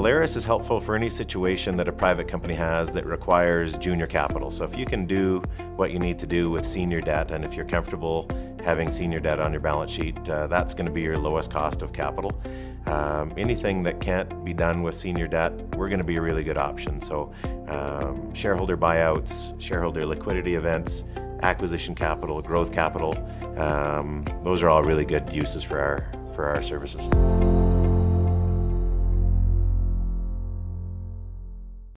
Alaris is helpful for any situation that a private company has that requires junior capital. So if you can do what you need to do with senior debt, and if you're comfortable having senior debt on your balance sheet, uh, that's going to be your lowest cost of capital. Um, anything that can't be done with senior debt, we're going to be a really good option. So um, shareholder buyouts, shareholder liquidity events, acquisition capital, growth capital, um, those are all really good uses for our for our services.